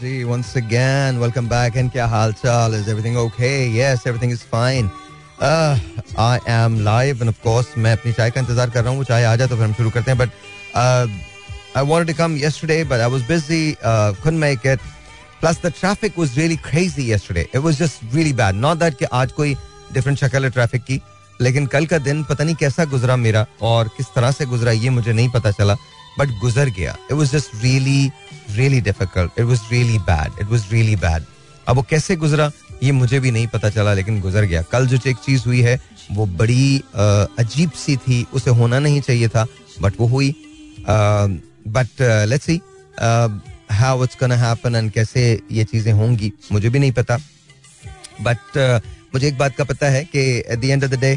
Ji once again welcome back and क्या हाल चाल is everything okay yes everything is fine I am live and of course मैं अपनी चाय का इंतज़ार कर रहा हूँ, वो चाय आ जाए तो फिर हम शुरू करते हैं but I wanted to come yesterday but I was busy could make it plus the traffic was really crazy yesterday it was just really bad not that कि आज कोई डिफरेंट शक्ल है ट्रैफ़िक की, लेकिन कल का दिन पता नहीं कैसा गुजरा मेरा और किस तरह से गुजरा, ये मुझे नहीं पता चला बट गुजर गया. It was just really really difficult it was really bad it was really bad अब वो कैसे गुजरा ये मुझे भी नहीं पता चला लेकिन गुजर गया। कल जो एक चीज़ हुई है वो बड़ी अजीब सी थी। उसे होना नहीं चाहिए था बट वो हुई। But let's see how it's gonna happen and कैसे ये चीज़ें होंगी मुझे भी नहीं पता। बट uh, मुझे एक बात का पता है कि at the end of the day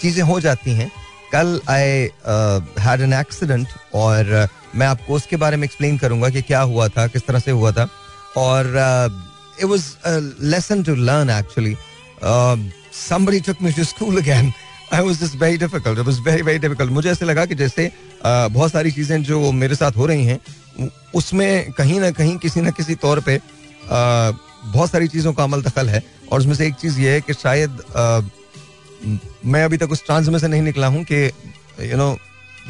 चीज़ें हो जाती हैं। कल आई हैड एन एक्सीडेंट और uh, मैं आपको उसके बारे में एक्सप्लेन करूँगा कि क्या हुआ था किस तरह से हुआ था। और it was lesson to learn actually somebody took me to school again. I was just very difficult. It very very difficult. मुझे ऐसे लगा कि जैसे uh, बहुत सारी चीज़ें जो मेरे साथ हो रही हैं उसमें कहीं ना कहीं किसी ना किसी तौर पे uh, बहुत सारी चीज़ों का अमल दखल है। और उसमें से एक चीज़ ये है कि शायद uh, मैं अभी तक उस ट्रांस में से नहीं निकला हूँ कि यू नो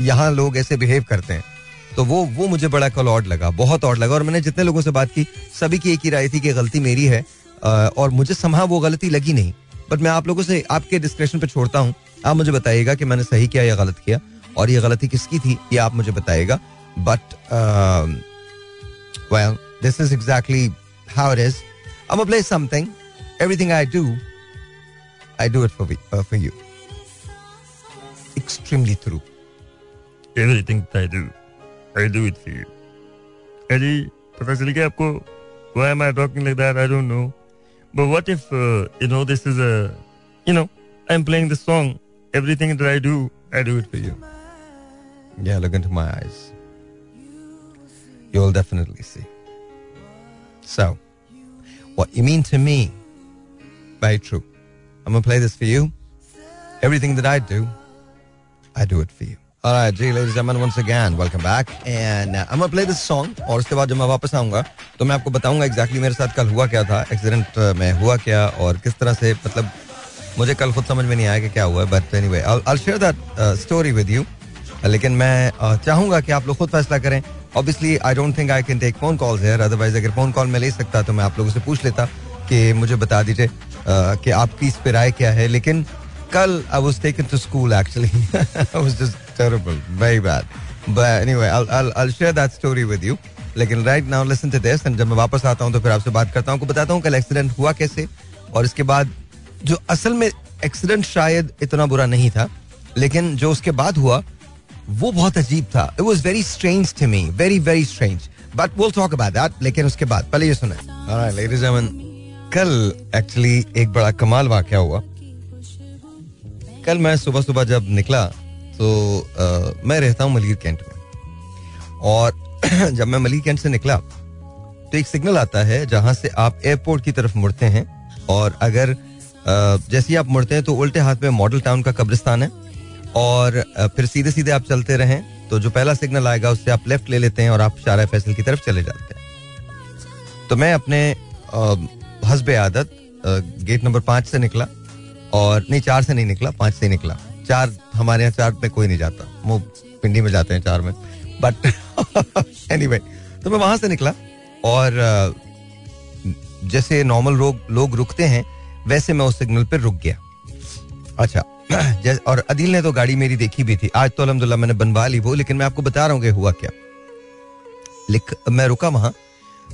यहाँ लोग ऐसे बिहेव करते हैं। तो वो वो मुझे बड़ा कल ऑड लगा बहुत ऑड लगा और मैंने जितने लोगों से बात की सभी की एक ही राय थी कि गलती मेरी है और मुझे समा वो गलती लगी नहीं बट मैं आप लोगों से आपके डिस्क्रिप्शन पे छोड़ता हूँ आप मुझे बताइएगा कि मैंने सही किया या गलत किया और ये गलती किसकी थी ये आप मुझे बताइएगा but well this is exactly how it is gonna play something. Everything I do, I do it for uh, for you. Extremely true. Everything that I do, I do it for you. अरे पता चल गया आपको why am I talking like that? I don't know. But what if uh, you know this is a you know I'm playing the song. Everything that I do, I do it for you. Yeah, look into my eyes. You'll definitely see. So, what you mean to me, very true. I'm gonna play this for you. Everything that I do, I do it for you. All right, जी ladies and gentlemen, once again, welcome back. And uh, I'm gonna play this song. और उसके बाद जब मैं वापस आऊँगा तो मैं आपको बताऊँगा exactly मेरे साथ कल हुआ क्या था एक्सीडेंट uh, में हुआ क्या और किस तरह से मतलब मुझे कल खुद समझ में नहीं आया कि क्या हुआ but anyway I share that story with you लेकिन मैं uh, चाहूँगा कि आप लोग खुद फैसला करें obviously I don't think I can take phone calls है अदरवाइज़ अगर फ़ोन कॉल में ले सकता तो मैं आप लोगों से पूछ लेता कि मुझे बता दीजिए uh, कि आपकी इस पे राय क्या है लेकिन कल I was taken to school actually just terrible very bad but anyway I I share that story with you लेकिन right now listen to this and जब मैं वापस आता हूँ तो फिर आपसे बात करता हूँ। बताता हूँ कल एक्सीडेंट हुआ कैसे। और इसके बाद जो असल में एक्सीडेंट शायद इतना बुरा नहीं था, लेकिन जो उसके बाद हुआ, वो बहुत अजीब था। It was very strange to me very very strange but will talk about that लेकिन उसके बाद, पहले ये सुना। लेडीज़ कल एक्चुअली एक बड़ा कमाल वाक्य हुआ। कल मैं सुबह सुबह जब निकला तो आ, मैं रहता हूँ मलिर कैंट में। और जब मैं मलिर कैंट से निकला तो एक सिग्नल आता है जहाँ से आप एयरपोर्ट की तरफ़ मुड़ते हैं। और अगर जैसे ही आप मुड़ते हैं तो उल्टे हाथ में मॉडल टाउन का कब्रिस्तान है। और फिर सीधे सीधे आप चलते रहें तो जो पहला सिग्नल आएगा उससे आप लेफ़्ट ले लेते हैं और आप शारा फैसल की तरफ़ चले जाते हैं। तो मैं अपने हसब आदत गेट नंबर पाँच से निकला। और नहीं चार से नहीं निकला पाँच से निकला। चार हमारे यहाँ चार में कोई नहीं जाता। वो पिंडी में जाते हैं चार में। बट एनी anyway, तो मैं वहाँ से निकला और जैसे नॉर्मल लोग लोग रुकते हैं वैसे मैं उस सिग्नल पर रुक गया। अच्छा और अदिल ने तो गाड़ी मेरी देखी भी थी। आज तो अलहमदुल्ला मैंने बनवा ली वो लेकिन मैं आपको बता रहा हूँ कि हुआ क्या। लिख मैं रुका वहाँ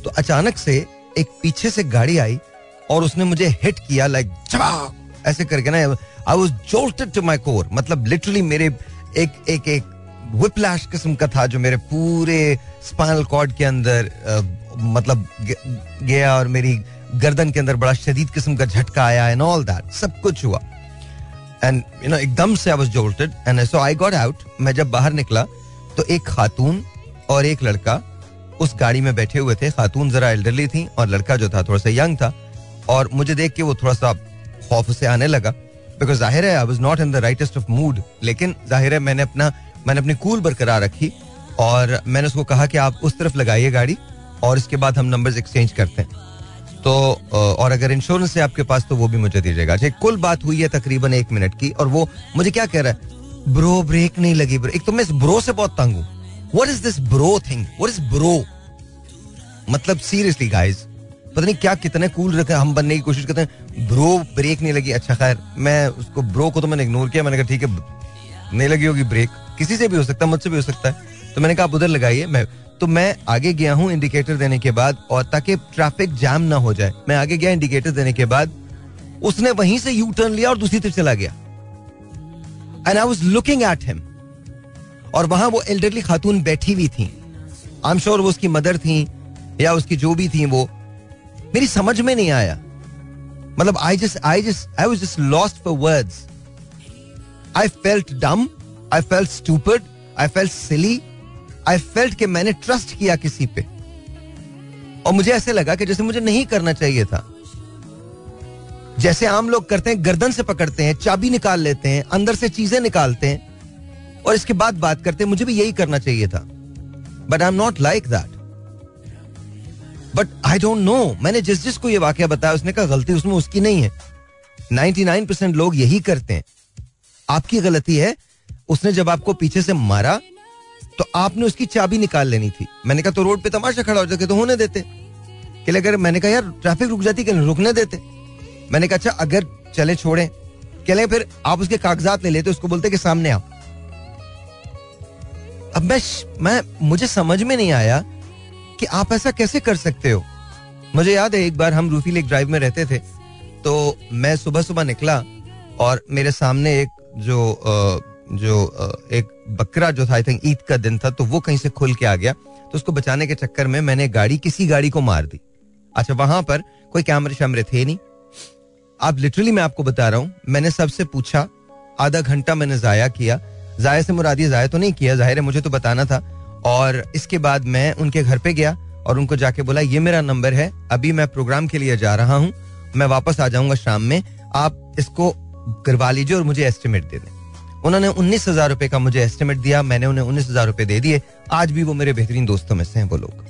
तो अचानक से एक पीछे से गाड़ी आई और उसने मुझे हिट किया लाइक ऐसे करके ना I was jolted to my core मतलब लिटरली मेरे एक एक एक विपलैश किस्म का था जो मेरे पूरे स्पाइनल कॉर्ड के अंदर आ, मतलब गया और मेरी गर्दन के अंदर बड़ा शदीद किस्म का झटका आया एंड ऑल दैट सब कुछ हुआ. एंड यू नो एकदम से I was jolted and so I got out मैं जब बाहर निकला तो एक खातून और एक लड़का उस गाड़ी में बैठे हुए थे। खातून जरा एल्डरली थी और लड़का जो था थोड़ा सा यंग था और मुझे देख के वो थोड़ा सा खौफ से आने लगा। बिकॉज़ ज़ाहिर है I was not in the rightest of mood लेकिन ज़ाहिर है, मैंने अपना, मैंने अपनी कूल बरकरार रखी और मैंने उसको कहा कि आप उस तरफ़ लगाइए गाड़ी और इसके बाद हम नंबर्स एक्सचेंज करते हैं। तो और अगर इंश्योरेंस है आपके पास तो वो भी मुझे दीजिएगा। अच्छा कुल बात हुई है तकरीबन एक मिनट की और वो मुझे क्या कह रहा है? ब्रो ब्रेक नहीं लगी ब्रो एक तो मैं इस ब्रो से बहुत तंग हूँ। What is this bro thing what is bro मतलब सीरियसली गाइज़ पता नहीं क्या कितने कूल रखे, हम बनने की कोशिश करते हैं। ब्रो ब्रेक नहीं लगी। अच्छा खैर, मैं उसको ब्रो को तो मैंने इग्नोर किया। मैंने कहा, ठीक है, नहीं लगी होगी ब्रेक किसी से भी हो सकता है, मुझसे भी हो सकता है। तो मैंने कहा, आप उधर लगाइए, मैं तो मैं आगे गया हूँ इंडिकेटर देने के बाद और ताकि ट्रैफ़िक जाम ना हो जाए। मैं आगे गया इंडिकेटर देने के बाद, उसने वहीं से यू टर्न लिया और दूसरी तरफ़ चला गया। And I was looking at him और वहाँ वो एल्डरली खातून बैठी हुई थी। आई एम श्योर वो उसकी मदर थी या उसकी जो भी थी वो। मेरी समझ में नहीं आया। मतलब I just I just I was just lost for words I felt dumb I felt stupid I felt silly I felt कि मैंने ट्रस्ट किया किसी पे। और मुझे ऐसे लगा कि जैसे मुझे नहीं करना चाहिए था। जैसे आम लोग करते हैं, गर्दन से पकड़ते हैं, चाबी निकाल लेते हैं, अंदर से चीज़ें निकालते हैं, और इसके बाद बात करते हैं, मुझे भी यही करना चाहिए था। But I am not like that but I don't know मैंने जिस जिसको ये वाक्य बताया, उसने कहा, गलती उसमें उसकी नहीं है. 99% लोग यही करते हैं। आपकी गलती है, उसने जब आपको पीछे से मारा तो आपने उसकी चाबी निकाल लेनी थी। मैंने कहा तो रोड पे तमाशा खड़ा हो जाते तो होने देते। कि अगर मैंने कहा, यार ट्रैफ़िक रुक जाती रुकने देते। मैंने कहा अच्छा अगर चले छोड़े। कह फिर आप उसके कागजात ले लेते, उसको बोलते कि सामने आओ। अब मैं मैं, मुझे समझ में नहीं आया कि आप ऐसा कैसे कर सकते हो? मुझे याद है, एक बार हम रूफी लेक ड्राइव में रहते थे तो मैं सुबह सुबह निकला और मेरे सामने एक जो जो एक बकरा जो था आई थिंक ईद का दिन था तो वो कहीं से खुल के आ गया। तो उसको बचाने के चक्कर में मैंने गाड़ी, किसी गाड़ी को मार दी। अच्छा वहाँ पर कोई कैमरे शैमरे थे नहीं। आप लिटरली मैं आपको बता रहा हूँ, मैंने सबसे पूछा, आधा घंटा मैंने जाया किया। जाया से मुरादी जाया तो नहीं किया, ज़ाहिर है मुझे तो बताना था और इसके बाद मैं उनके घर पे गया और उनको जाके बोला, ये मेरा नंबर है, अभी मैं प्रोग्राम के लिए जा रहा हूँ, मैं वापस आ जाऊँगा शाम में, आप इसको करवा लीजिए और मुझे एस्टिमेट दे दें। उन्होंने उन्नीस हज़ार रुपए का मुझे एस्टिमेट दिया, मैंने उन्हें उन्नीस हज़ार रुपए दे दिए। आज भी वो मेरे बेहतरीन दोस्तों में से हैं वो लोग।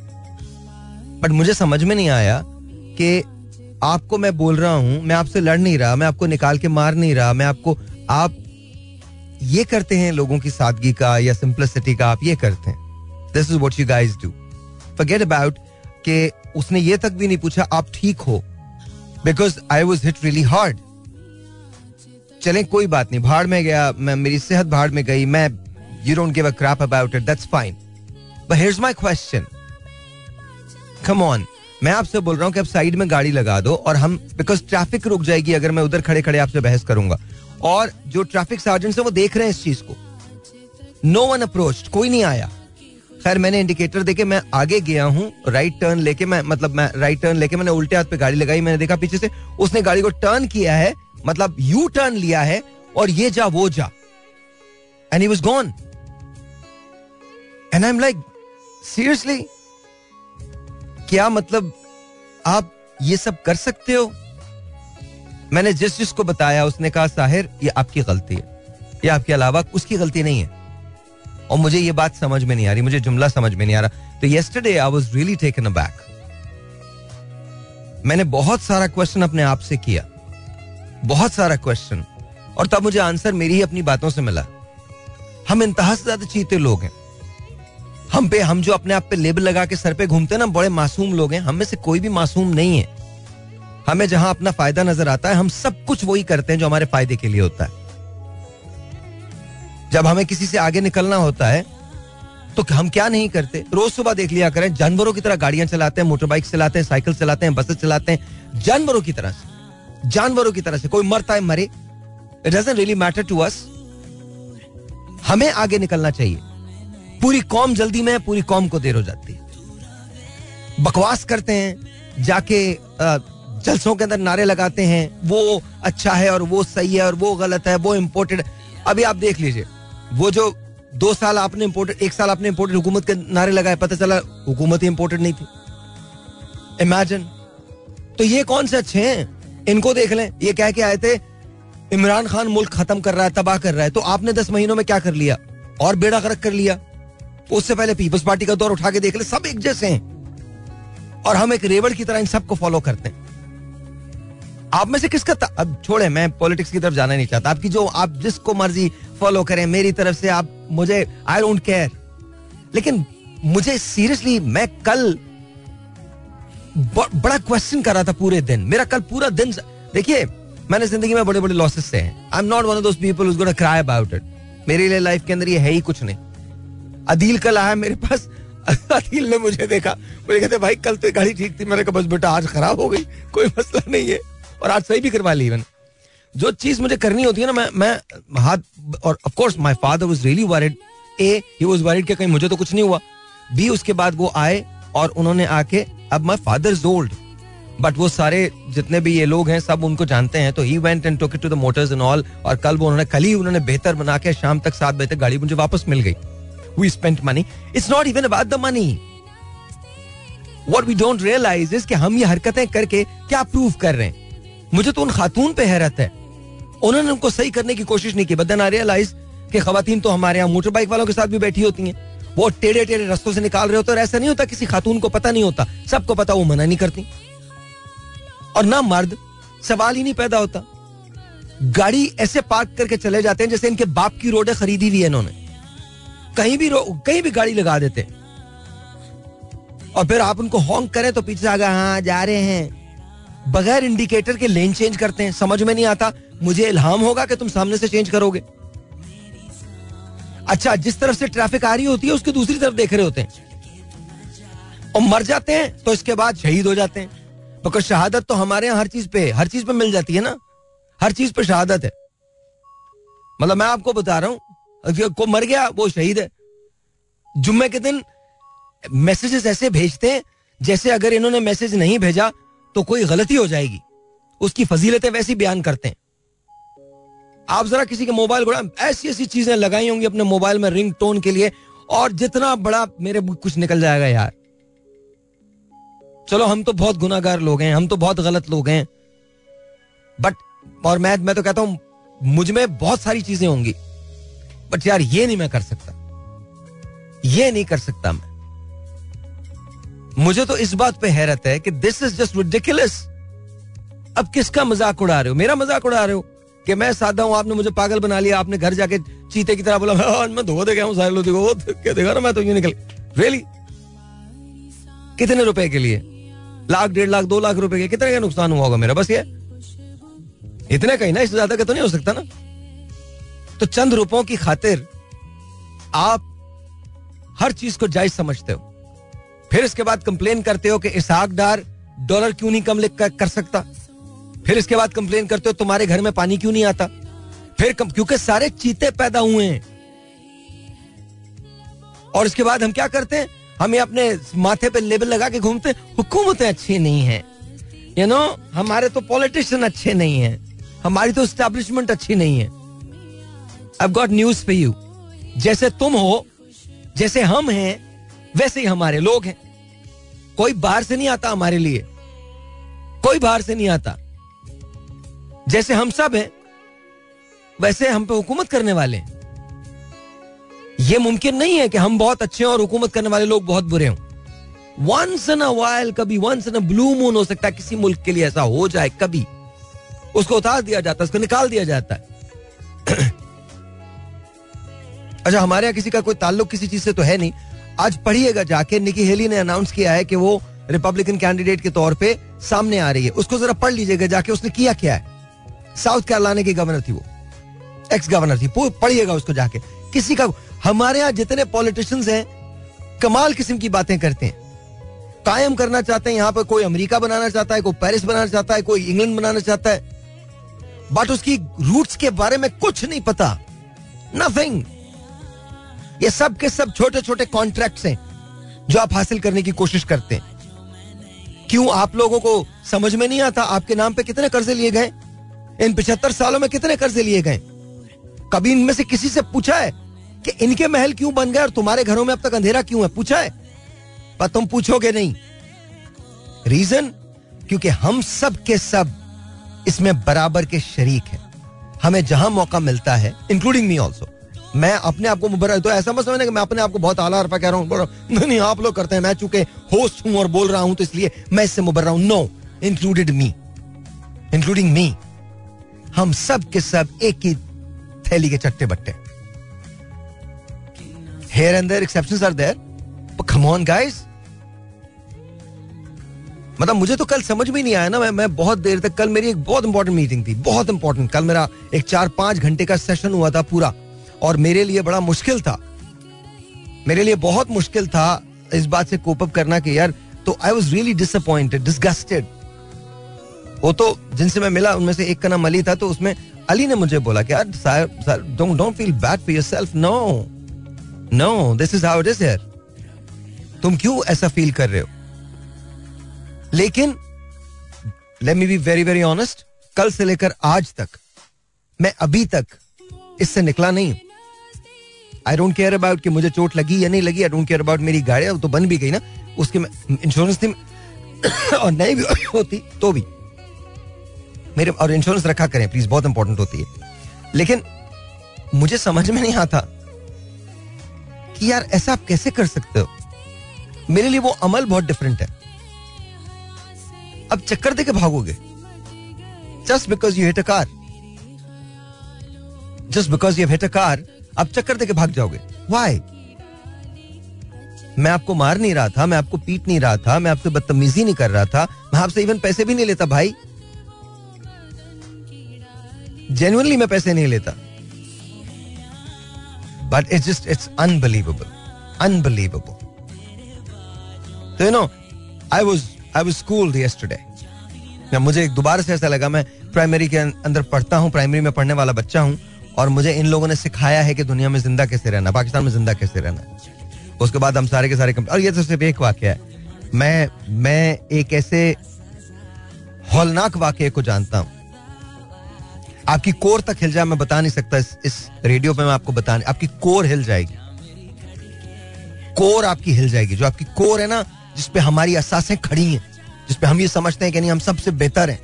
बट मुझे समझ में नहीं आया कि आपको मैं बोल रहा हूँ, मैं आपसे लड़ नहीं रहा, मैं आपको निकाल के मार नहीं रहा, मैं आपको, आप ये करते हैं लोगों की सादगी का या सिंपलिसिटी का, आप ये करते हैं। This is what you guys do forget about कि उसने ये तक भी नहीं पूछा, आप ठीक हो। Because I was hit really hard चले, कोई बात नहीं, भाड़ में गया, मैं, मेरी सेहत भाड़ में गई, मैं you don't give a crap about it that's fine but here's my question come on मैं आपसे बोल रहा हूँ कि आप साइड में गाड़ी लगा दो और हम बिकॉज़ ट्रैफ़िक रुक जाएगी अगर मैं उधर खड़े खड़े आपसे बहस करूँगा। और जो ट्रैफ़िक सार्जेंट है, वो देख रहे हैं इस चीज़ को। नो वन अप्रोच कोई नहीं आया। खैर, मैंने इंडिकेटर देके मैं आगे गया हूँ राइट टर्न लेके मैं मतलब मैं राइट टर्न लेके मैंने उल्टे हाथ पे गाड़ी लगाई, मैंने देखा पीछे से, उसने गाड़ी को टर्न किया है मतलब यू टर्न लिया है, और ये जा, वो जा। And he was gone and I am like seriously क्या मतलब आप ये सब कर सकते हो? मैंने जिस जिसको बताया, उसने कहा, साहिर, ये आपकी गलती है। ये आपके अलावा उसकी गलती नहीं है। और मुझे ये बात समझ में नहीं आ रही, मुझे जुमला समझ में नहीं आ रहा। तो yesterday I was really taken back मैंने बहुत सारा क्वेश्चन अपने आप से किया। बहुत सारा क्वेश्चन और तब मुझे आंसर मेरी ही अपनी बातों से मिला। हम इंतहा से ज़्यादा चीते लोग हैं। हम पे, हम जो अपने आप पे लेबल लगा के सर पे घूमते हैं ना, बड़े मासूम लोग हैं। हम में से कोई भी मासूम नहीं है। हमें जहाँ अपना फ़ायदा नज़र आता है, हम सब कुछ वही करते हैं जो हमारे फ़ायदे के लिए होता है। जब हमें किसी से आगे निकलना होता है तो हम क्या नहीं करते? रोज सुबह देख लिया करें, जानवरों की तरह गाड़ियाँ चलाते हैं मोटरबाइक चलाते हैं साइकिल चलाते हैं बसेस चलाते हैं, जानवरों की तरह से, जानवरों की तरह से, कोई मरता है, मरे it doesn't really matter to us हमें आगे निकलना चाहिए। पूरी कौम जल्दी में, पूरी कौम को देर हो जाती है। बकवास करते हैं, जाके जलसों के अंदर नारे लगाते हैं, वो अच्छा है और वो सही है और वो गलत है, वो इम्पोर्टेड अभी आप देख लीजिए वो जो दो साल आपने इम्पोर्टेड एक साल आपने इम्पोर्टेड हुकूमत के नारे लगाए, पता चला हुकूमत ही इम्पोर्टेड नहीं थी। इमेजिन तो ये कौन से अच्छे हैं? इनको देख लें। ये कह के आए थे, इमरान खान मुल्क खत्म कर रहा है, तबाह कर रहा है तो आपने दस महीनों में क्या कर लिया? और बेड़ा गर्क कर लिया। उससे पहले पीपल्स पार्टी का दौर उठा के देख ले, सब एक जैसे हैं। और हम एक रेवड़ की तरह इन सबको फॉलो करते हैं। आप में से किसका अब छोड़े, मैं पॉलिटिक्स की तरफ़ जाना नहीं चाहता। आपकी जो, आप जिसको मर्ज़ी फॉलो करें, मेरी तरफ़ से आप, मुझे आई डोंट केयर लेकिन मुझे सीरियसली मैं कल बड़ा क्वेश्चन कर रहा था पूरे दिन। मेरा कल पूरा दिन देखिए, मैंने ज़िंदगी में बड़े बड़े लॉसेस से हैं। I am not one of people cry about it मेरे लिए लाइफ के अंदर ये है ही कुछ नहीं। अदील कल आया मेरे पास। अदील ने मुझे देखा। मुझे कहते, भाई, कल तो गाड़ी ठीक थी। मैंने कहा, बस बेटा, आज खराब हो गई। कोई मसला नहीं है। और आज सही भी करवा ली इवन जो चीज़ मुझे करनी होती है ना, मैं मैं हाथ, और of course my father was really worried uh he was worried कि कहीं मुझे तो कुछ नहीं हुआ। बी उसके बाद वो आए और उन्होंने आके, अब my father is old but वो सारे जितने भी ये लोग हैं, सब उनको जानते हैं तो he went and took it to the motors and all और कल वो उन्होंने, कल ही उन्होंने बेहतर बना के शाम तक, सात बजे तक गाड़ी मुझे वापस मिल गई। We spent money it's not even about the money what we don't realise is कि हम ये हरकतें करके क्या प्रूव कर रहे हैं? मुझे तो उन खातून पे हैरत है। उन्होंने उनको सही करने की कोशिश नहीं की बट देन आई रियलाइज़ कि खातन तो हमारे यहाँ मोटर बाइक वालों के साथ भी बैठी होती हैं। वो टेढ़े टेढ़े रस्तों से निकाल रहे होते और ऐसा नहीं होता किसी खातून को पता नहीं होता। सबको पता वो मना नहीं करती। और ना मर्द सवाल ही नहीं पैदा होता। गाड़ी ऐसे पार्क करके चले जाते हैं जैसे इनके बाप की रोडें खरीदी हुई है इन्होंने। कहीं भी कहीं भी गाड़ी लगा देते। और फिर आप उनको हॉन्ग करें तो पीछे आगे हाँ जा रहे हैं। बगैर इंडिकेटर के लेन चेंज करते हैं। समझ में नहीं आता मुझे इल्हाम होगा कि तुम सामने से चेंज करोगे। अच्छा जिस तरफ़ से ट्रैफ़िक आ रही होती है, उसके दूसरी तरफ़ देख रहे होते हैं। और मर जाते हैं तो इसके बाद शहीद हो जाते हैं। तो शहादत तो हमारे यहाँ हर चीज़ पे हर चीज़ पे मिल जाती है ना? हर चीज़ पे शहादत है। मतलब मैं आपको बता रहा हूँ, को मर गया, वो शहीद है। जुम्मे के दिन मैसेजेस ऐसे भेजते हैं, जैसे अगर इन्होंने मैसेज नहीं भेजा तो कोई गलती हो जाएगी। उसकी फजीलतें वैसी बयान करते हैं। आप जरा किसी के मोबाइल को ऐसी ऐसी चीज़ें लगाई होंगी अपने मोबाइल में रिंग टोन के लिए, और जितना बड़ा मेरे कुछ निकल जाएगा यार। चलो, हम तो बहुत गुनागार लोग हैं, हम तो बहुत गलत लोग हैं। बट और मैं मैं तो कहता हूँ, मुझमें बहुत सारी चीज़ें होंगी। बट यार, ये नहीं मैं कर सकता। ये नहीं कर सकता मैं। मुझे तो इस बात पे हैरत है कि दिस इज़ जस्ट रिडिकुलस अब किसका मज़ाक उड़ा रहे हो? मेरा मज़ाक उड़ा रहे हो? कि मैं सादा हूँ आपने मुझे पागल बना लिया आपने घर जाके चीते की तरह बोला मैं धो दे गया हूँ सारे लोग क्या देखा ना मैं तो ये निकल रियली कितने रुपए के लिए? लाख डेढ़ लाख दो लाख रुपए के कितने का नुकसान हुआ होगा मेरा? बस ये। इतने का ही ना इससे ज़्यादा का तो नहीं हो सकता ना। तो चंद रुपयों की खातिर आप हर चीज़ को जायज़ समझते हो। फिर इसके बाद कंप्लेन करते हो कि इसहाक डार डॉलर क्यों नहीं कम कर, कर सकता? फिर इसके बाद कंप्लेन करते हो, तुम्हारे घर में पानी क्यों नहीं आता? फिर क्योंकि सारे चीते पैदा हुए हैं। और इसके बाद हम क्या करते हैं? हमें अपने माथे पे लेबल लगा के घूमते हुकूमतें अच्छी नहीं है। यू नो हमारे तो पॉलिटिशियन अच्छे नहीं है। हमारी तो स्टैब्लिशमेंट अच्छी नहीं है। अब गॉट न्यूज़ फॉर यू जैसे तुम हो, जैसे हम हैं, वैसे ही हमारे लोग हैं। कोई बाहर से नहीं आता हमारे लिए। कोई बाहर से नहीं आता। जैसे हम सब हैं, वैसे हम पे हुकूमत करने वाले ये मुमकिन नहीं है कि हम बहुत अच्छे हैं और हुकूमत करने वाले लोग बहुत बुरे हों। वंस इन अ वाइल कभी once in a blue moon हो सकता है, किसी मुल्क के लिए ऐसा हो जाए, कभी। उसको उतार दिया जाता है, उसको निकाल दिया जाता है। अच्छा हमारे यहाँ किसी का कोई ताल्लुक किसी चीज़ से तो है नहीं। आज पढ़िएगा जाके, निकी हेली ने अनाउंस किया है कि वो रिपब्लिकन कैंडिडेट के तौर पे सामने आ रही है। उसको जरा पढ़ लीजिएगा जाके, उसने किया क्या है? साउथ कैरोलिना की गवर्नर थी वो एक्स गवर्नर थी पढ़िएगा उसको जाके। किसी का हमारे यहाँ जितने पॉलिटिशियंस हैं, कमाल किस्म की बातें करते हैं। कायम करना चाहते हैं, यहाँ पर कोई अमेरिका बनाना चाहता है, कोई पेरिस बनाना चाहता है, कोई इंग्लैंड बनाना चाहता है। बट उसकी रूट्स के बारे में कुछ नहीं पता। नथिंग ये सब के सब छोटे छोटे कॉन्ट्रैक्ट्स हैं, जो आप हासिल करने की कोशिश करते हैं। क्यों आप लोगों को समझ में नहीं आता, आपके नाम पे कितने कर्जे लिए गए? इन पिछहत्तर सालों में कितने कर्जे लिए गए? कभी इनमें से किसी से पूछा है कि इनके महल क्यों बन गए और तुम्हारे घरों में अब तक अंधेरा क्यों है? पूछा है? पर तुम पूछोगे नहीं। रीजन क्योंकि हम सब के सब इसमें बराबर के शरीक हैं। हमें जहाँ मौका मिलता है इंक्लूडिंग मी ऑल्सो मैं अपने आप को मुबर तो ऐसा मत समझना कि मैं अपने आप को बहुत आला अरफा कह रहा हूँ नहीं नहीं, आप लोग करते हैं। मैं चूँकि होस्ट हूँ और बोल रहा हूँ तो इसलिए मैं इससे मुबर रहा हूँ। No included me including me हम सब के सब एक ही थैली के चट्टे बट्टे। Here and there exceptions are there come on guys मतलब मुझे तो कल समझ में नहीं आया ना, मैं मैं बहुत देर तक, कल मेरी एक बहुत इंपॉर्टेंट मीटिंग थी, बहुत इंपॉर्टेंट कल मेरा एक चार पाँच घंटे का सेशन हुआ था पूरा, और मेरे लिए बड़ा मुश्किल था। मेरे लिए बहुत मुश्किल था इस बात से कोप अप करना कि यार तो I was really disappointed disgusted वो तो जिनसे मैं मिला, उनमें से एक का नाम अली था तो उसमें अली ने मुझे बोला कि यार feel bad for yourself no no this is how it is here तुम क्यों ऐसा फील कर रहे हो? लेकिन let me be very very honest कल से लेकर आज तक, मैं अभी तक इससे निकला नहीं आई डोंट केयर अबाउट कि मुझे चोट लगी या नहीं लगी आई डोंट केयर अबाउट मेरी गाड़ी तो बन भी गई ना, उसके इंश्योरेंस थी, और नहीं भी होती तो भी। मेरे और इंश्योरेंस रखा करें प्लीज़ बहुत इंपॉर्टेंट होती है। लेकिन मुझे समझ में नहीं आता कि यार ऐसा आप कैसे कर सकते हो? मेरे लिए वो अमल बहुत डिफरेंट है। अब चक्कर दे के भागोगे just because you hit a car just because you hit a car अब चक्कर दे के भाग जाओगे। वाई मैं आपको मार नहीं रहा था, मैं आपको पीट नहीं रहा था, मैं आपसे बदतमीजी नहीं कर रहा था, मैं आपसे इवन पैसे भी नहीं लेता, भाई। जेन्युइनली मैं पैसे नहीं लेता। But it's just it's unbelievable unbelievable तो you know I was I was schooled yesterday मुझे दोबारा से ऐसा लगा, मैं प्राइमरी के अंदर पढ़ता हूँ प्राइमरी में पढ़ने वाला बच्चा हूँ, और मुझे इन लोगों ने सिखाया है कि दुनिया में ज़िंदा कैसे रहना, पाकिस्तान में ज़िंदा कैसे रहना। उसके बाद हम सारे के सारे और ये तो सिर्फ़ एक वाक्य है। मैं मैं एक ऐसे हौलनाक वाक्य को जानता हूँ। आपकी कोर तक हिल जाए मैं बता नहीं सकता। इस, इस रेडियो पे मैं आपको बता नहीं आपकी कोर हिल जाएगी। कोर आपकी हिल जाएगी। जो आपकी कोर है ना जिसपे हमारी असासें खड़ी हैं जिसपे हम ये समझते हैं कि नहीं हम सबसे बेहतर हैं।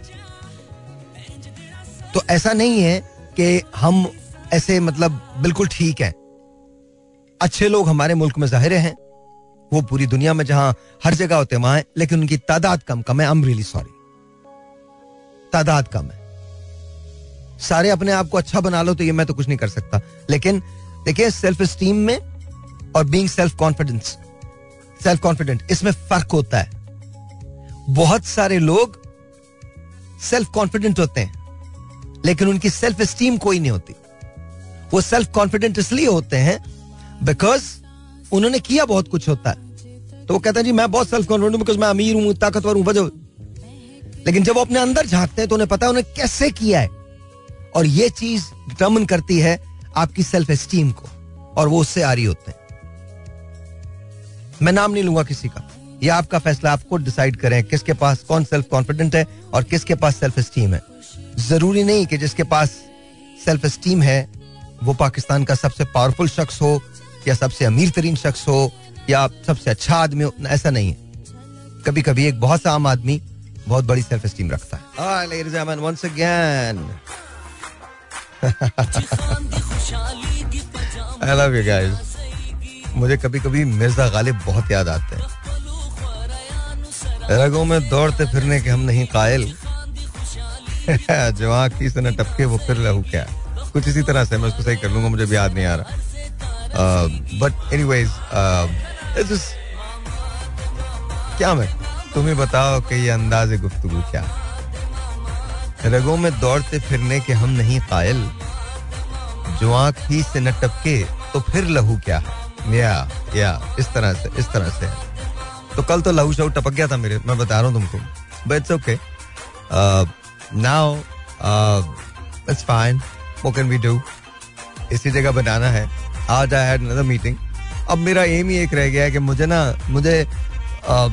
तो ऐसा नहीं है कि हम ऐसे मतलब बिल्कुल ठीक है। अच्छे लोग हमारे मुल्क में ज़ाहिर हैं। वो पूरी दुनिया में जहाँ हर जगह होते हैं वहाँ है लेकिन उनकी तादाद कम कम है। आई एम रियली सॉरी तादाद कम है। सारे अपने आप को अच्छा बना लो तो ये मैं तो कुछ नहीं कर सकता। लेकिन, देखिए सेल्फ स्टीम में और being self confidence self confident इसमें फ़र्क होता है। बहुत सारे लोग सेल्फ कॉन्फिडेंट होते हैं, लेकिन उनकी सेल्फ स्टीम कोई नहीं होती। वो सेल्फ कॉन्फिडेंट इसलिए होते हैं बिकॉज़ उन्होंने किया बहुत कुछ होता है। तो वो कहते हैं, जी, मैं बहुत सेल्फ कॉन्फिडेंट बिकॉज़ मैं अमीर हूँ, ताकतवर हूँ, वजह लेकिन जब वो अपने अंदर झांकते हैं तो उन्हें पता है उन्हें कैसे किया है। और ये चीज़ डिटर्मन करती है आपकी सेल्फ एस्टीम को, और वो उससे आ रही होते हैं। मैं नाम नहीं लूँगा किसी का। ये आपका फैसला, आपको डिसाइड करें किसके पास कौन सेल्फ कॉन्फिडेंट है और किसके पास सेल्फ एस्टीम है। ज़रूरी नहीं कि जिसके पास सेल्फ एस्टीम है, वो पाकिस्तान का सबसे पावरफुल शख्स हो, या सबसे अमीर तरीन शख्स हो, या सबसे अच्छा आदमी हो, ऐसा नहीं है। कभी कभी एक बहुत सा आम आदमी बहुत बड़ी सेल्फ एस्टीम रखता है। आई लव यू गाइस मुझे कभी कभी मिर्ज़ा गालिब बहुत याद आते हैं। रगों में दौड़ते फिरने के हम नहीं कायल। जो आंखी से टपके वो फिर लहू क्या? कुछ इसी तरह से, मैं उसको सही कर लूँगा, मुझे भी याद नहीं आ रहा। बट एनी वाइज क्या मैं? तुम्हें बताओ कि ये अंदाज गुफ्तगु क्या? रगों में दौड़ते फिरने के हम नहीं कायल। जो आँख ही से न टपके तो फिर लहू क्या? है या या इस तरह से इस तरह से। तो कल तो लहू शहू टपक गया था मेरे मैं बता रहा हूँ तुमको। But it's okay now it's fine what can we do इसी जगह बनाना है। आज आई हैड अनदर मीटिंग अब मेरा एम ही एक रह गया है कि मुझे ना मुझे uh,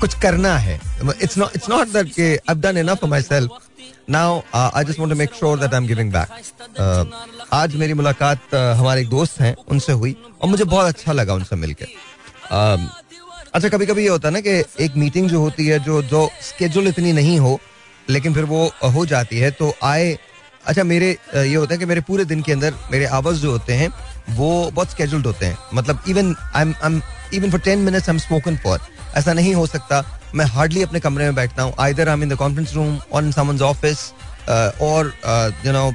कुछ करना है। It's not it's not that कि I done enough for myself now I just want to make sure that I am giving back आज मेरी मुलाकात uh, हमारे एक दोस्त हैं उनसे हुई और मुझे बहुत अच्छा लगा उनसे मिलकर um, अच्छा कभी कभी ये होता है ना कि एक मीटिंग जो होती है जो जो स्केड्यूल इतनी नहीं हो लेकिन फिर वो हो जाती है तो आए अच्छा मेरे ये होता है कि मेरे पूरे दिन के अंदर मेरे आवर्स जो होते हैं वो बहुत स्केड्यूल्ड होते हैं। मतलब even I am even for ten minutes I am spoken for ऐसा नहीं हो सकता। मैं हार्डली अपने कमरे में बैठता हूँ। Either I in the conference room or in someone's office or you know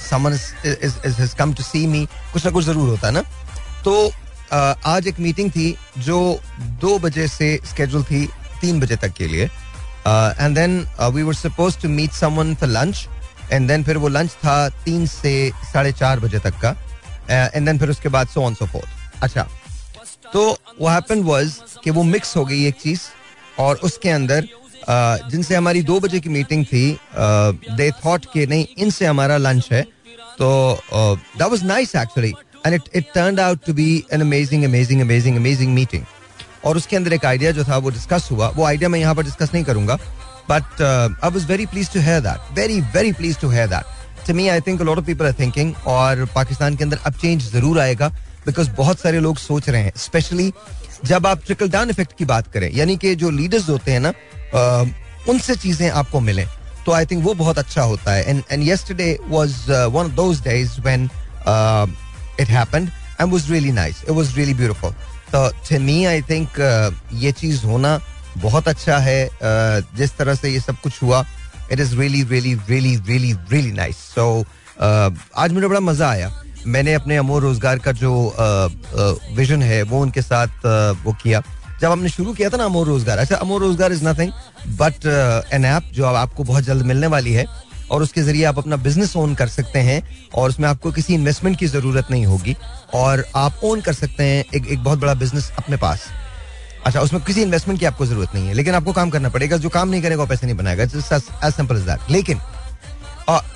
someone come to see me कुछ ना कुछ ज़रूर होता है ना? तो uh, आज एक मीटिंग थी जो दो बजे से स्केड्यूल थी तीन बजे तक के लिए। And then we were suppose to meet someone for lunch and then फिर वो लंच था तीन से साढ़े चार बजे तक का। एंड देन फिर उसके बाद सो ऑन सो फोर्थ अच्छा तो वो हैपन वाज कि वो मिक्स हो गई एक चीज़ और उसके अंदर जिनसे हमारी दो बजे की मीटिंग थी दे थॉट कि नहीं, इनसे हमारा लंच है। तो that was nice actually and it it turned out to be an amazing amazing amazing amazing meeting और उसके अंदर एक आइडिया जो था वो डिस्कस हुआ। वो आइडिया मैं यहाँ पर डिस्कस नहीं करूँगा। But I was very pleased to hear that very very pleased to hear that to me I think lot of people are thinking और पाकिस्तान के अंदर अब चेंज ज़रूर आएगा। बिकॉज़ बहुत सारे लोग सोच रहे हैं स्पेशली जब आप ट्रिकल डाउन इफ़ेक्ट की बात करें, यानी कि जो लीडर्स होते हैं ना उनसे चीज़ें आपको मिलें तो आई थिंक वो बहुत अच्छा होता है। And and yesterday was one of those days when it happened and was really nice it was really beautiful तो टू मी आई थिंक ये चीज़ होना बहुत अच्छा है। जिस तरह से ये सब कुछ हुआ it is really really really really really nice so आज मुझे बड़ा मज़ा आया। मैंने अपने अमोर रोज़गार का जो विजन है, वो उनके साथ वो किया। जब हमने शुरू किया था ना अमोर रोज़गार अच्छा अमोर Rozgaar is nothing but an app जो अब आपको बहुत जल्द मिलने वाली है और उसके ज़रिए आप अपना बिज़नेस ओन कर सकते हैं और उसमें आपको किसी इन्वेस्टमेंट की ज़रूरत नहीं होगी और आप ओन कर सकते हैं एक एक बहुत बड़ा बिज़नेस अपने पास। अच्छा उसमें किसी इन्वेस्टमेंट की आपको ज़रूरत नहीं है, लेकिन आपको काम करना पड़ेगा। जो काम नहीं करेगा, वो पैसे नहीं बनाएगा। एज सिंपल दैट लेकिन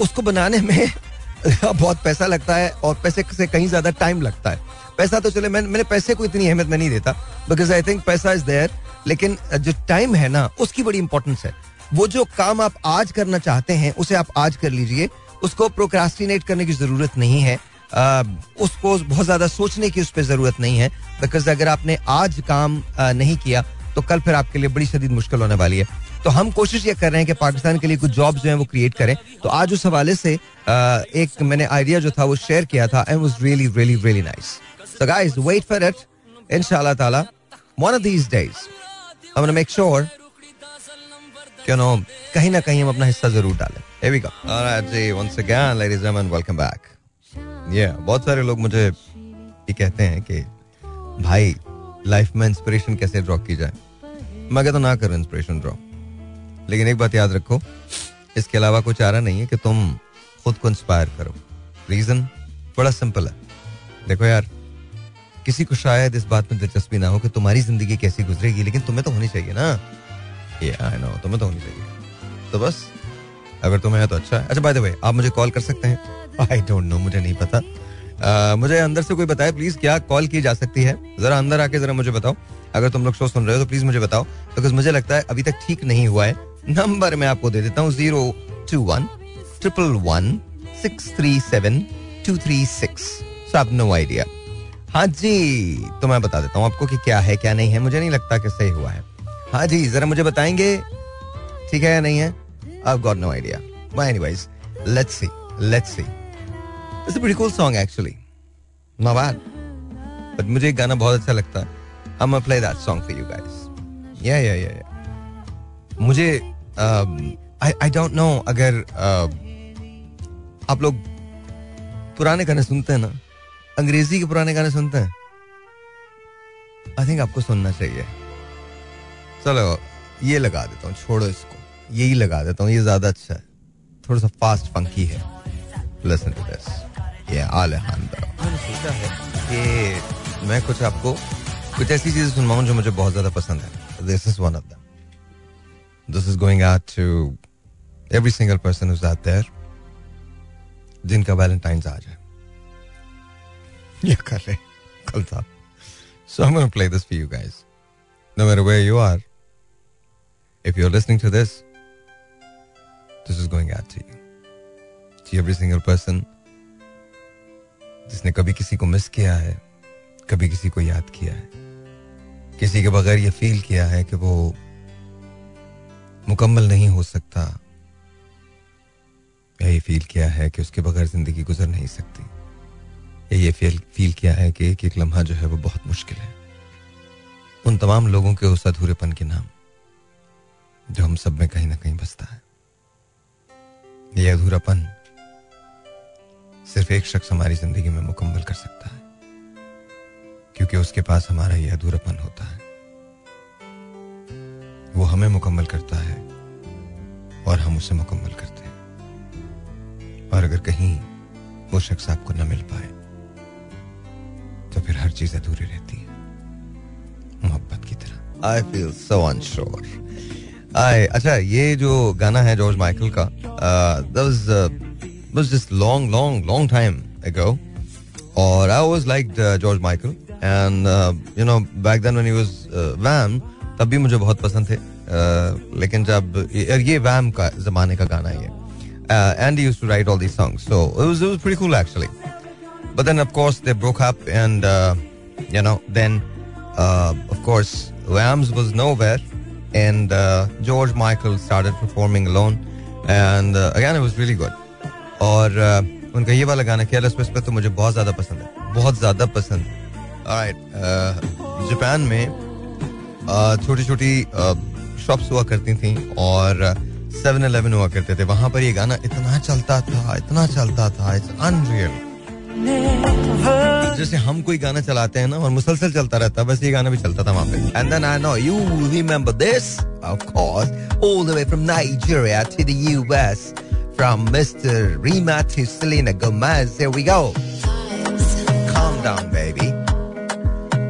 उसको बनाने में बहुत पैसा लगता है और पैसे से कहीं ज़्यादा टाइम लगता है। पैसा तो चले मैं, मैंने पैसे को इतनी अहमियत में नहीं देता बिकॉज़ आई थिंक पैसा इज़ देयर लेकिन जो टाइम है ना उसकी बड़ी इंपॉर्टेंस है। वो जो काम आप आज करना चाहते हैं उसे आप आज कर लीजिए। उसको प्रोक्रास्टिनेट करने की ज़रूरत नहीं है। आ, उसको बहुत ज़्यादा सोचने की उस पर ज़रूरत नहीं है बिकॉज़ अगर आपने आज काम आ, नहीं किया तो कल फिर आपके लिए बड़ी शदीद मुश्किल होने वाली है। तो हम कोशिश ये कर रहे हैं कि पाकिस्तान के लिए कुछ जॉब जो है वो क्रिएट करें। तो आज उस हवाले से एक मैंने आइडिया जो था वो शेयर किया था and was really really really nice so guys wait for it इंशाल्लाह ताला one of these days want make sure you know, कहीं ना कहीं हम अपना हिस्सा ज़रूर डालें। Here we go. Alright ji, once again, ladies and gentlemen, welcome back. Yeah, बहुत सारे लोग मुझे ये कहते हैं कि, भाई लाइफ में इंस्पिरेशन कैसे ड्रॉ की जाए? मैं कहता तो ना करो इंस्पिरेशन ड्रॉ लेकिन एक बात याद रखो, इसके अलावा कोई चारा नहीं है कि तुम खुद को इंस्पायर करो। रीजन बड़ा सिंपल है। देखो यार किसी को शायद इस बात में दिलचस्पी ना हो कि तुम्हारी ज़िंदगी कैसी गुजरेगी लेकिन तुम्हें तो होनी चाहिए ना। ये आई नो तुम्हें तो होनी चाहिए। तो बस अगर तुम्हें है तो अच्छा है। अच्छा बाय द वे आप मुझे कॉल कर सकते हैं? आई डोंट नो मुझे नहीं पता। uh, मुझे अंदर से कोई बताए प्लीज़ क्या कॉल की जा सकती है? जरा अंदर आके जरा मुझे बताओ। अगर तुम लोग शो सुन रहे हो तो प्लीज़ मुझे बताओ। बिकॉज़ मुझे लगता है अभी तक ठीक नहीं हुआ है। नंबर मैं आपको दे देता हूँ zero two one triple one six three seven two three six आप नो आइडिया हाँ जी तो मैं बता देता हूँ आपको कि क्या है क्या नहीं है। मुझे नहीं लगता कि सही हुआ है। हाँ जी जरा मुझे बताएँगे ठीक है या नहीं है? I got no idea by any wise let's see let's see it's very cool song actually not but मुझे गाना बहुत अच्छा लगता। है I am that song for you guys या मुझे आई डोंट नो अगर uh, आप लोग पुराने गाने सुनते हैं ना? अंग्रेज़ी के पुराने गाने सुनते हैं? आई थिंक आपको सुनना चाहिए। चलो, ये लगा देता हूँ, छोड़ो इसको। यही लगा देता हूँ, ये ज़्यादा अच्छा है। थोड़ा सा फास्ट फंकी है। लिसन टू दिस ये आलेहांद्रो मैंने सोचा है कि मैं कुछ आपको कुछ ऐसी चीज़ें सुनवाऊं जो मुझे बहुत ज़्यादा पसंद है। This is one of this is going out to every single person is out there जिनका वैलेंटाइंस आज है। ये कल है कल था। So I am gonna play this for you guys no matter where you are if you're listening to this, this is going out to you. To every single person जिसने कभी किसी को मिस किया है कभी किसी को याद किया है किसी के बगैर ये फील किया है कि वो मुकम्मल नहीं हो सकता या ये फील किया है कि उसके बगैर ज़िंदगी गुजर नहीं सकती। या ये फील फील किया है कि एक एक लम्हा जो है वो बहुत मुश्किल है। उन तमाम लोगों के उस अधूरेपन के नाम, जो हम सब में कहीं ना कहीं बसता है। ये अधूरापन सिर्फ़ एक शख्स हमारी ज़िंदगी में मुकम्मल कर सकता है, क्योंकि उसके पास हमारा ये अधूरापन होता है। वो हमें मुकम्मल करता है और हम उसे मुकम्मल करते हैं। और अगर कहीं वो शख्स आपको न मिल पाए तो फिर हर चीज़ अधूरी रहती है। मोहब्बत की तरह। आई फील सो अनश्योर आई अच्छा ये जो गाना है जॉर्ज माइकल का long, long time ago. Or I always liked uh, George Michael, and uh, you know back then when he was uh, Wham, तब भी मुझे बहुत पसंद थे। Uh, लेकिन जब ये, ये वैम का जमाने का गाना है uh, and he used to write all these songs so it was it was pretty cool actually but then of course they broke up and uh, you know then uh, of course Whams was nowhere and uh, George Michael started performing alone and uh, again it was really good और uh, उनका ये वाला गाना careless whisper तो मुझे बहुत ज्यादा पसंद है बहुत ज्यादा पसंद राइट जापान में छोटी छोटी शॉप्स हुआ करती थी और सेवन इलेवन हुआ करते थे वहाँ पर ये गाना इतना चलता था इतना चलता था इट्स अनरियल जैसे हम कोई गाना चलाते हैं ना और मुसलसल चलता रहता है बस ये गाना भी चलता था वहाँ पे and then I know you remember this of course all the way from Nigeria to the US from Mr. Rima to Selena Gomez. Here we go. Calm down, baby.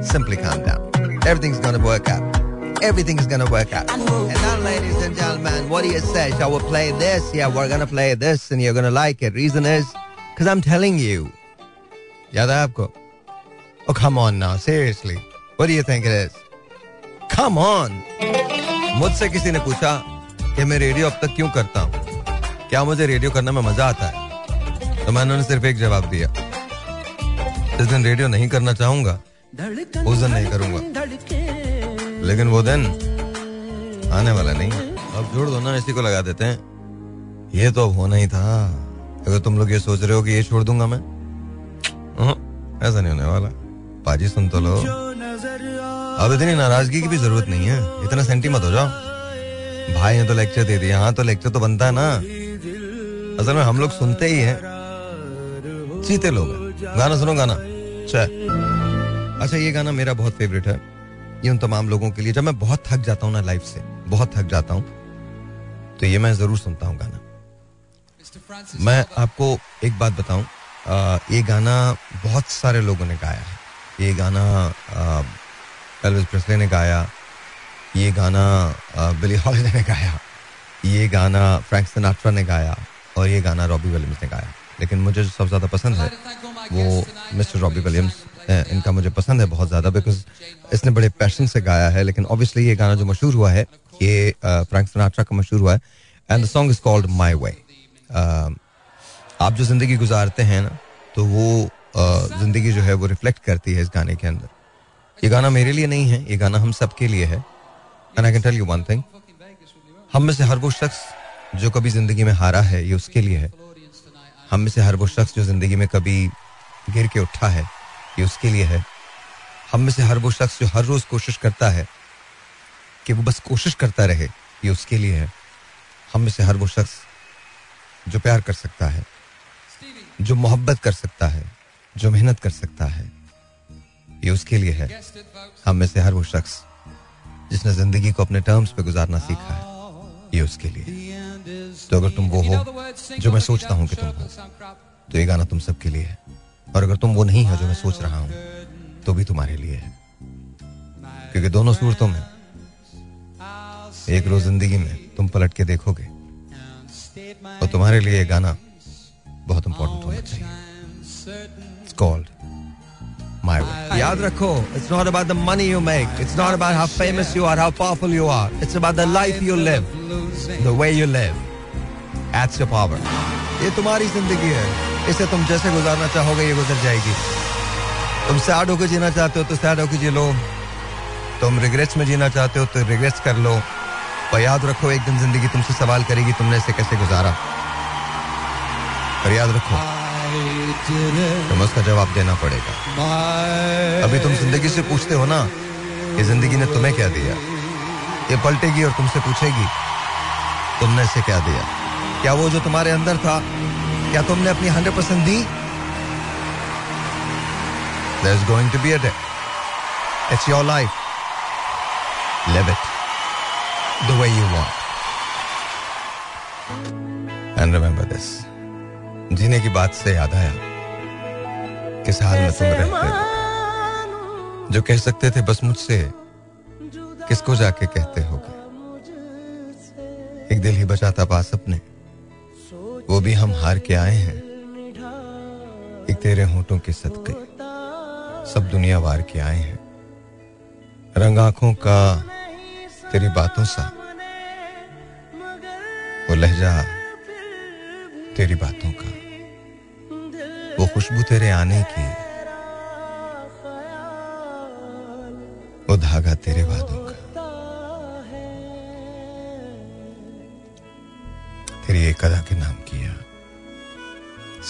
Simply calm down. Everything's gonna work out. Everything's gonna work out. And now, ladies and gentlemen, what do you say? Shall we play this? Yeah, we're gonna play this, and you're gonna like it. Reason is, because I'm telling you. याद है आपको? Oh, come on now, seriously. What do you think it is? Come on. मुझसे किसी ने पूछा कि मैं radio अब तक क्यों करता हूँ क्या मुझे रेडियो करने में मज़ा आता है तो मैंने उन्हें सिर्फ़ एक जवाब दिया जिस दिन रेडियो नहीं करना चाहूँगा उस दिन नहीं करूँगा लेकिन वो दिन आने वाला नहीं अब जोड़ दो ना, इसी को लगा देते हैं। ये तो अब होना ही था। अगर तुम लोग ये सोच रहे हो कि ये छोड़ दूँगा मैं? ऐसा नहीं होने वाला। पाजी सुन तो लो। अब इतनी नाराज़गी की भी ज़रूरत नहीं है। इतना सेंटी मत हो जाओ। भाई ने तो लेक्चर दे दिया। हाँ तो लेक्चर तो बनता है ना। असल में हम लोग सुनते ही हैं। चीते लोग गाना सुनो, गाना। अच्छा ये गाना मेरा बहुत फेवरेट है। ये उन तमाम लोगों के लिए जब मैं बहुत थक जाता हूँ ना लाइफ से बहुत थक जाता हूँ तो ये मैं ज़रूर सुनता हूँ गाना। मैं आपको एक बात बताऊँ ये गाना बहुत सारे लोगों ने गाया है। ये गाना एल्विस प्रेस्ले ने गाया ये गाना बिली हॉलिडे ने गाया ये गाना फ्रैंक सिनाट्रा ने गाया और ये गाना रॉबी विलियम्स ने गाया। लेकिन मुझे जो सबसे ज़्यादा पसंद है वो मिस्टर रॉबी विलियम्स इनका मुझे पसंद है बहुत ज़्यादा बिकॉज़ इसने बड़े पैशन से गाया है, लेकिन ऑब्वियसली ये गाना जो मशहूर हुआ है, ये फ्रैंक सिनाट्रा का मशहूर हुआ है and the song is called My Way आप जो ज़िंदगी गुजारते हैं ना तो वो ज़िंदगी जो है वो रिफ्लेक्ट करती है इस गाने के अंदर। ये गाना मेरे लिए नहीं है, ये गाना हम सब के लिए है। And I can tell you one thing हम में से हर वो शख्स जो कभी ज़िंदगी में हारा है, ये उसके लिए है। हम में से हर वो शख्स जो ज़िंदगी में कभी गिर के उठा है ये उसके लिए है। हम में से हर वो शख्स जो हर रोज कोशिश करता है कि वो बस कोशिश करता रहे, ये उसके लिए है। हम में से हर वो शख्स जो प्यार कर सकता है, जो मोहब्बत कर सकता है, जो मेहनत कर सकता है, ये उसके लिए है। हम में से हर वो शख्स जिसने ज़िंदगी को अपने टर्म्स पे गुजारना सीखा है, ये उसके लिए तो अगर तुम वो हो, जो मैं सोचता हूँ कि तुम हो तो ये गाना तुम सबके लिए है। और अगर तुम वो नहीं हो जो मैं सोच रहा हूँ तो भी तुम्हारे लिए है। क्योंकि दोनों सूरतों में एक रोज ज़िंदगी में तुम पलट के देखोगे और तुम्हारे लिए गाना बहुत इंपॉर्टेंट होना चाहिए। कॉल्ड माय याद रखो it's not about the money you make it's not about how famous you are how powerful you are it's about the life you live the way you live that's your power ये तुम्हारी ज़िंदगी है। इसे तुम जैसे गुजारना चाहोगे, ये गुजर जाएगी। तुम सैड होकर जीना चाहते हो तो सैड होकर जी लो। तुम रिग्रेट्स में जीना चाहते हो तो रिग्रेट्स कर लो। पर याद रखो, एक दिन ज़िंदगी तुमसे सवाल करेगी, तुमने इसे कैसे गुजारा? पर याद रखो, तुम्हें उसका जवाब देना पड़ेगा। अभी तुम ज़िंदगी से पूछते हो ना, कि ज़िंदगी ने तुम्हें क्या दिया? ये पलटेगी और तुमसे पूछेगी, तुमने इसे क्या दिया? क्या वो जो तुम्हारे अंदर था क्या तुमने अपनी हंड्रेड परसेंट दी There's going to be a day. It's your life. Live it the way you want. And remember this. जीने की बात से याद आया किस हाल में तुम रहते थे जो कह सकते थे बस मुझसे, किसको जाके कहते होगे एक दिल ही बचाता पास अपने वो भी हम हार के आए हैं। एक तेरे होठों के सदके। सब दुनिया वार के आए हैं। रंग आँखों का तेरी बातों सा। वो लहजा तेरी बातों का। वो खुशबू तेरे आने की। वो धागा तेरे वादों का। कला के नाम किया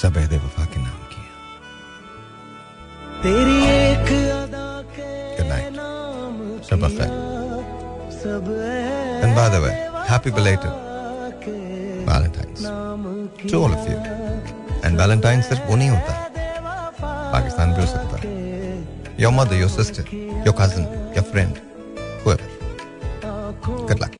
सब अहद वफा के नाम किया। तेरी एक अदा के नाम सब अहद happy belated Valentine to all of you and Valentine सिर्फ़ वो नहीं होता पाकिस्तान भी हो सकता है। Your mother your sister your cousin your friend Good luck.